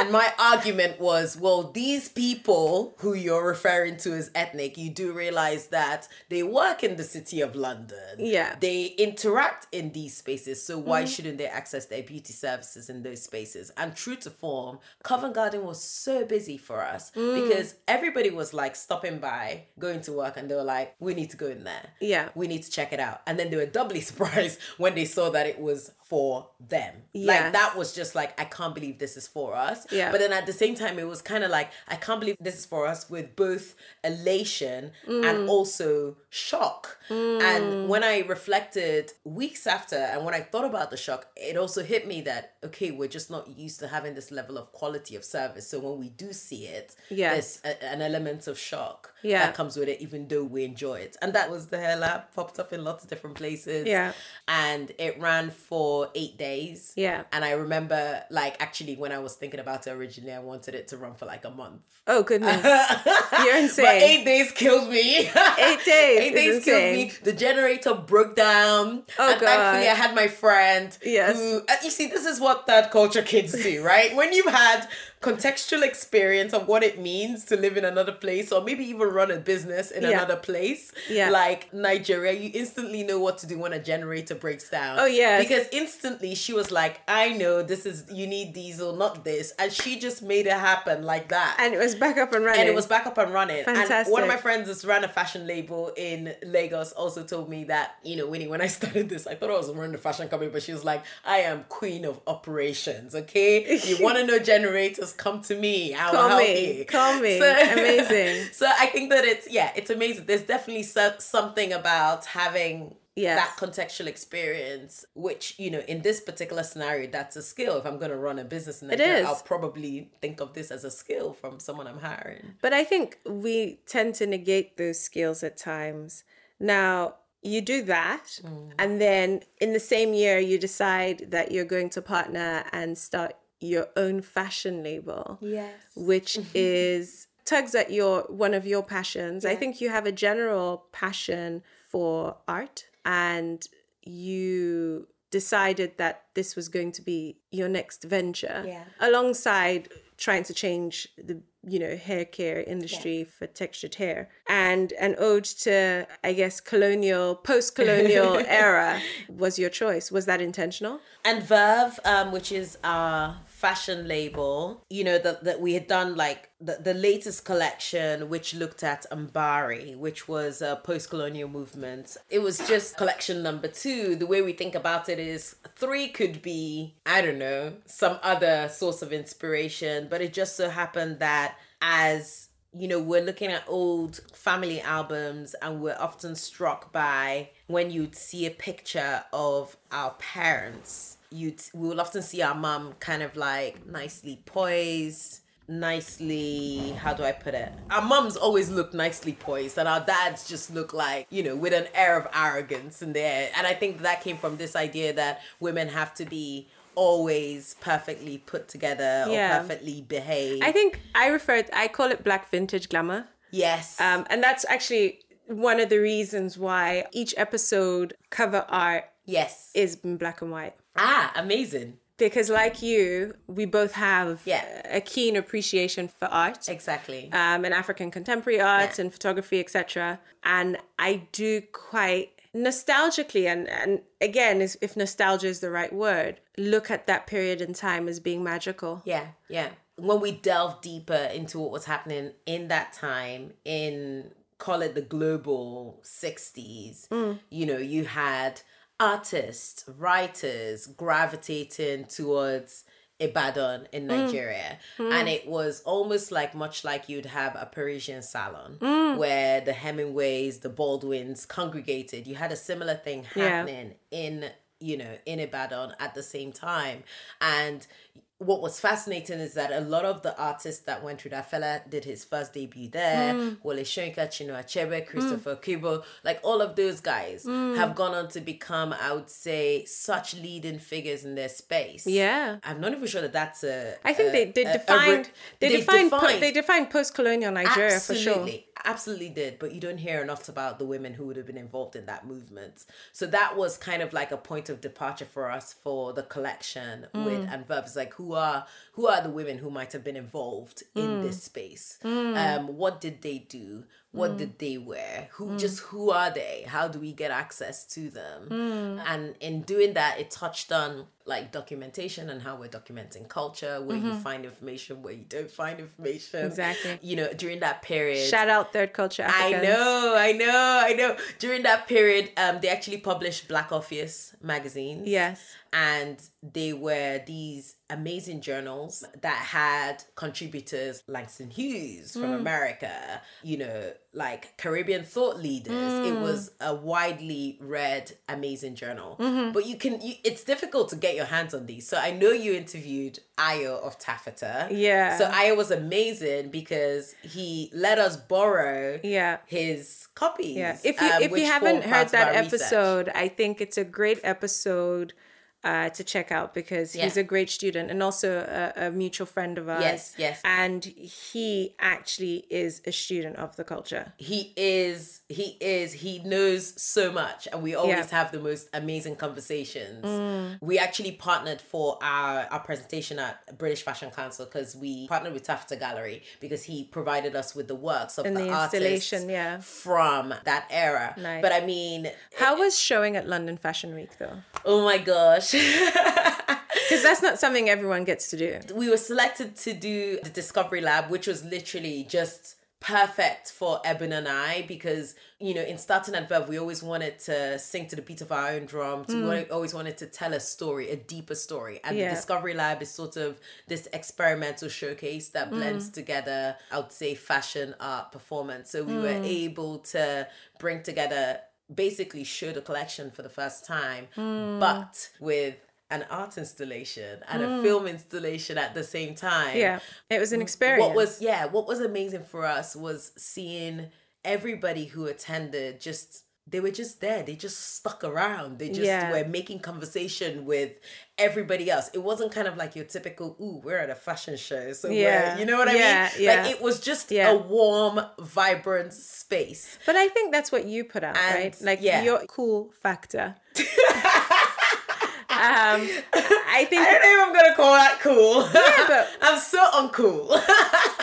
And my argument was, well, these people who you're referring to as ethnic, you do realize that they work in the city of London. Yeah. Mm-hmm. They interact in these spaces. So why shouldn't they access their beauty services in those spaces? And true to form, Covent Garden was so busy for us Mm. because everybody was like stopping by, going to work, and they were like, we need to go in there Yeah. we need to check it out. And then they were doubly surprised when they saw that it was for them. Yes. Like that was just like, I can't believe this is for us. Yeah. But then at the same time, it was kind of like, I can't believe this is for us with both elation Mm. and also shock. And when I reflected weeks after, and when I thought about the shock, it also hit me that, okay, we're just not used to having this level of quality of service. So when we do see it, Yeah. there's a, an element of shock Yeah. that comes with it, even though we enjoy it. And that was the hair lab, popped up in lots of different places. Yeah. And it ran for eight days. Yeah. And I remember, like, actually, when I was thinking about it originally, I wanted it to run for like a month. Oh goodness. You're insane. But eight days killed me. Eight days eight days killed me. The generator broke down. Oh, and thankfully, I had my friend. Yes. Who, uh, you see, this is what third culture kids do, right? when you've had contextual experience of what it means to live in another place, or maybe even run a business in Yeah. another place, Yeah. like Nigeria, you instantly know what to do when a generator breaks down. Oh, yeah. Because instantly she was like, "I know this is you need diesel, not this," and she just made it happen like that and it was back up and running. and it was back up and running. And one of my friends that's ran a fashion label in Lagos also told me that, you know, Winnie, when I started this, I thought I was running a fashion company, but she was like, I am queen of operations, okay? You want to know generators, come to me. I will Call help me. you. Call me. Amazing. So I think that it's, yeah, it's amazing. There's definitely so- something about having Yes. that contextual experience, which, you know, in this particular scenario, that's a skill. If I'm going to run a business in Nigeria. I'll probably think of this as a skill from someone I'm hiring. But I think we tend to negate those skills at times. Now, you do that, mm. and then in the same year, you decide that you're going to partner and start your own fashion label, Yes. which is tugs at your one of your passions. I think you have a general passion for art, and you decided that this was going to be your next venture Yeah. alongside trying to change the you know hair care industry for textured hair and an ode to i guess colonial post-colonial era was your choice was that intentional and Verve, um, which is our fashion label, you know, that that we had done like the, the latest collection, which looked at Mbari, which was a post-colonial movement. It was just collection number two. The way we think about it is three could be, I don't know, some other source of inspiration, but it just so happened that as you know, we're looking at old family albums and we're often struck by when you'd see a picture of our parents, you'd we will often see our mum kind of like nicely poised, nicely how do I put it? Our mums always look nicely poised and our dads just look like, you know, with an air of arrogance in there. And I think that came from this idea that women have to be always perfectly put together or Yeah. perfectly behaved. i think i refer i call it black vintage glamour yes. um, and that's actually one of the reasons why each episode cover art yes. is in black and white Ah, amazing. because like you, we both have Yeah. a keen appreciation for art. Exactly. um, and African contemporary art Yeah. and photography, etc. And I do quite nostalgically, and and again, is- if nostalgia is the right word, look at that period in time as being magical. Yeah, yeah. When we delve deeper into what was happening in that time, in call it the global 60s, mm. you know, you had artists, writers gravitating towards Ibadan in mm. Nigeria. Mm. And it was almost like much like you'd have a Parisian salon mm. where the Hemingways, the Baldwins congregated. You had a similar thing Yeah. happening in you know in Ibadan at the same time and what was fascinating is that a lot of the artists that went through that Fela did his first debut there mm. Wole Soyinka, Chinua Achebe, mm. Christopher Okigbo like all of those guys mm. have gone on to become I would say such leading figures in their space Yeah. I'm not even sure that that's a I think a- they, they a- a defined they, they've defined, po- they defined post-colonial Nigeria for sure. Absolutely, absolutely did. But you don't hear enough about the women who would have been involved in that movement. So that was kind of like a point of departure for us for the collection Mm. with and verbs. Like who are who are the women who might have been involved Mm. in this space? Um, what did they do? What Mm. did they wear? Who just who are they? How do we get access to them? Mm. And in doing that, it touched on like documentation and how we're documenting culture, where you find information, where you don't find information. Mm-hmm. Exactly. You know, during that period. Shout out third culture I know, I know, I know. During that period, um, they actually published Black Orpheus magazines. Yes. And they were these amazing journals that had contributors Langston Hughes from Mm. America, you know, like Caribbean thought leaders. Mm. It was a widely read, amazing journal. Mm-hmm. But you can, you, it's difficult to get your hands on these. So I know you interviewed Ayo of Taffeta. Yeah. So Ayo was amazing because he let us borrow Yeah. his copies. Yeah. If you um, if you haven't heard that our research. episode, I think it's a great episode uh, to check out because he's a great student and also a, a mutual friend of ours. Yes, yes. And he actually is a student of the culture. he is he is he knows so much and we always Yeah. Mm. have the most amazing conversations we actually partnered for our our presentation at british fashion council because we partnered with taffeta gallery because he provided us with the works of And the, the artists installation, yeah. from that era Nice. but i mean How was showing at London Fashion Week though? oh my gosh Because that's not something everyone gets to do. we were selected to do the Discovery Lab, which was literally just perfect for Eben and I because you know in starting at Verve we always wanted to sing to the beat of our own drum to mm. we always wanted to tell a story a deeper story. And Yeah. the Discovery Lab is sort of this experimental showcase that blends mm. together I would say fashion art performance. So we were mm. able to bring together basically show the collection for the first time hmm. but with an art installation and a hmm. film installation at the same time Yeah. It was an experience. what was yeah what was amazing for us was seeing everybody who attended just they were just there they just stuck around they just Yeah. were making conversation with everybody else it wasn't kind of like your typical ooh we're at a fashion show so Yeah. yeah you know what i Yeah, mean yeah. like it was just Yeah. a warm vibrant space But I think that's what you put out, And, right? Like yeah. your cool factor. um, I think i don't know if i'm gonna call that cool but- i'm so uncool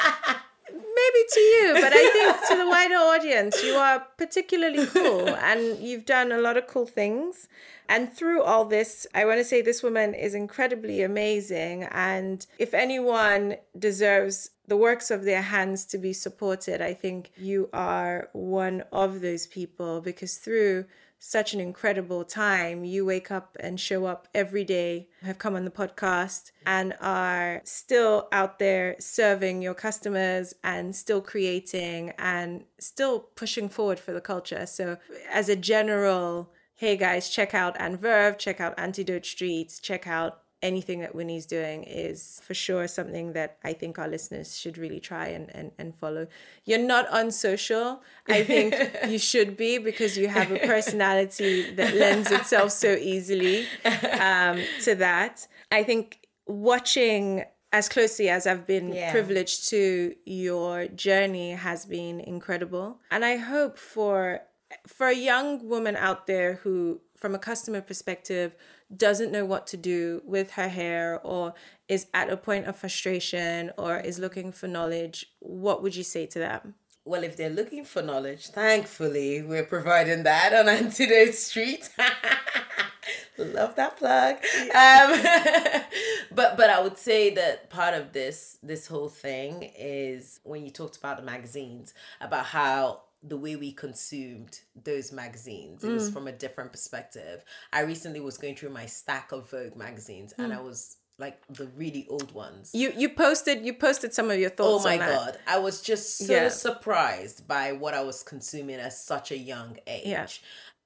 to you, but I think to the wider audience, you are particularly cool and you've done a lot of cool things. And through all this, I want to say this woman is incredibly amazing. And if anyone deserves the works of their hands to be supported, I think you are one of those people because through such an incredible time. You wake up and show up every day, have come on the podcast, and are still out there serving your customers and still creating and still pushing forward for the culture. So, as a general, hey guys, check out Anne Verve, check out Antidote Streets, check out anything that Winnie's doing is for sure something that I think our listeners should really try and, and, and follow. You're not on social. I think you should be because you have a personality that lends itself so easily um, to that. I think watching as closely as I've been Yeah. privileged to your journey has been incredible. And I hope for for a young woman out there who, from a customer perspective, doesn't know what to do with her hair or is at a point of frustration or is looking for knowledge, what would you say to them? Well, if they're looking for knowledge, thankfully we're providing that on Antidote Street. Love that plug. Um, but but I would say that part of this this whole thing is when you talked about the magazines about how the way we consumed those magazines it was mm. from a different perspective i recently was going through my stack of vogue magazines and mm. i was like the really old ones You you posted you posted some of your thoughts. Oh that. Oh my God i was just so Yeah. surprised by what i was consuming at such a young age Yeah.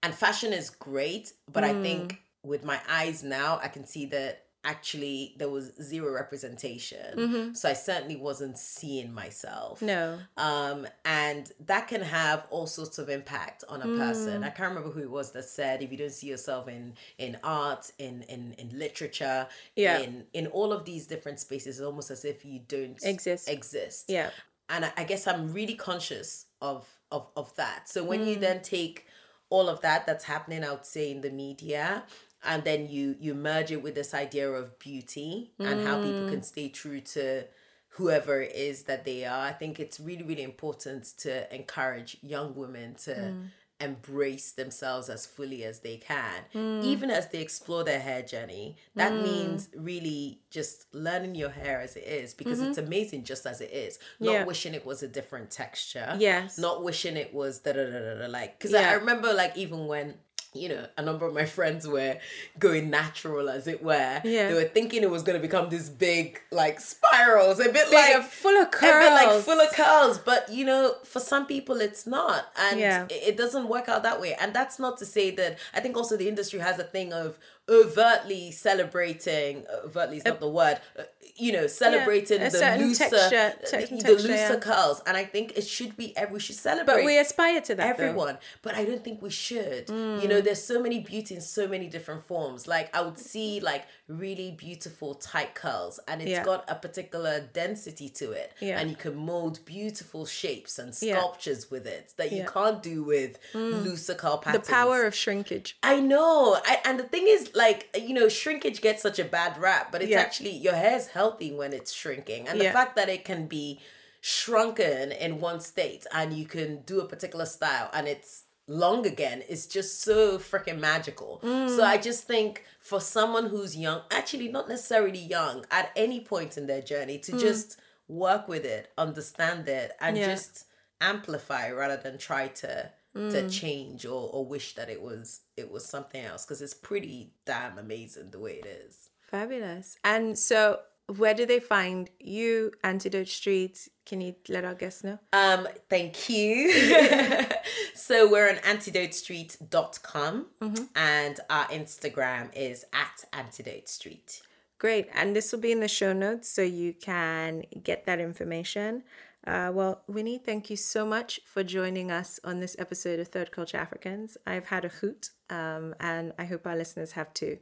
and fashion is great but i think mm. with my eyes now i can see that actually there was zero representation mm-hmm. so i certainly wasn't seeing myself No. um and that can have all sorts of impact on a mm. person i can't remember who it was that said if you don't see yourself in in art in in in literature Yeah. in in all of these different spaces it's almost as if you don't Exist. exist Yeah. and I, I guess i'm really conscious of of of that so when you mm. then take all of that that's happening i would say in the media and then you you merge it with this idea of beauty and how people can mm. stay true to whoever it is that they are. I think it's really really important to encourage young women to mm. embrace themselves as fully as they can mm. even as they explore their hair journey. That means really just learning your hair as it is because it's mm-hmm. amazing just as it is. Not Yeah. wishing it was a different texture. Yes. not wishing it was da da da da da like because Yeah. I remember like even when you know a number of my friends were going natural as it were. Yeah. they were thinking it was going to become this big like spirals a bit Big, like full of curls, a bit like full of curls. But you know for some people it's not. And Yeah. it, it doesn't work out that way. And that's not to say that i think also the industry has a thing of overtly celebrating overtly is not the word uh, you know celebrating a the looser texture- the, certain the texture, looser yeah. curls and i think it should be every we should celebrate But we aspire to that. though. everyone but i don't think we should you Mm. know there's so many beauty in so many different forms like i would see like really beautiful tight curls and it's Yeah. got a particular density to it Yeah. and you can mold beautiful shapes and Yeah. sculptures with it that you Yeah. Mm. can't do with looser curl patterns The power of shrinkage. I know. I, and the thing is, like, you know, shrinkage gets such a bad rap, but it's Yeah. actually, your hair's healthy when it's shrinking. And the fact that it can be shrunken in one state and you can do a particular style and it's long again is just so freaking magical. Mm. So I just think for someone who's young, actually not necessarily young, at any point in their journey, to just work with it, understand it, and Mm. Yeah. just amplify rather than try to Mm. to change or, or wish that it was it was something else because it's pretty damn amazing the way it is Fabulous. And so, where do they find you, Antidote Street? Can you let our guests know? um thank you so we're on antidotestreet.com Mm-hmm. and our instagram is at antidote street Great. And this will be in the show notes so you can get that information. Uh, well, Winnie, thank you so much for joining us on this episode of Third Culture Africans. I've had a hoot, um, and I hope our listeners have too.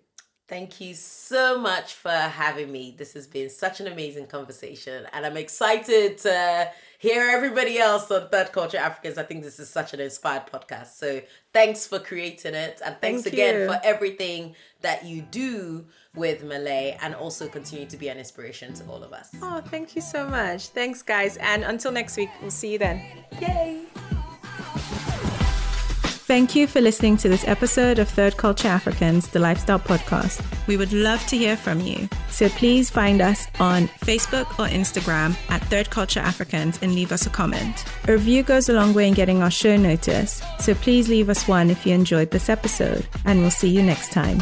Thank you so much for having me. This has been such an amazing conversation, and I'm excited to hear everybody else on Third Culture Africans. I think this is such an inspired podcast. So thanks for creating it, and thanks Thank again you. for everything that you do with Malée, and also continue to be an inspiration to all of us. Oh, thank you so much. Thanks, guys. And until next week, we'll see you then. Yay! Thank you for listening to this episode of Third Culture Africans, the Lifestyle Podcast. We would love to hear from you. So please find us on Facebook or Instagram at Third Culture Africans and leave us a comment. A review goes a long way in getting our show noticed, So please leave us one if you enjoyed this episode. And we'll see you next time.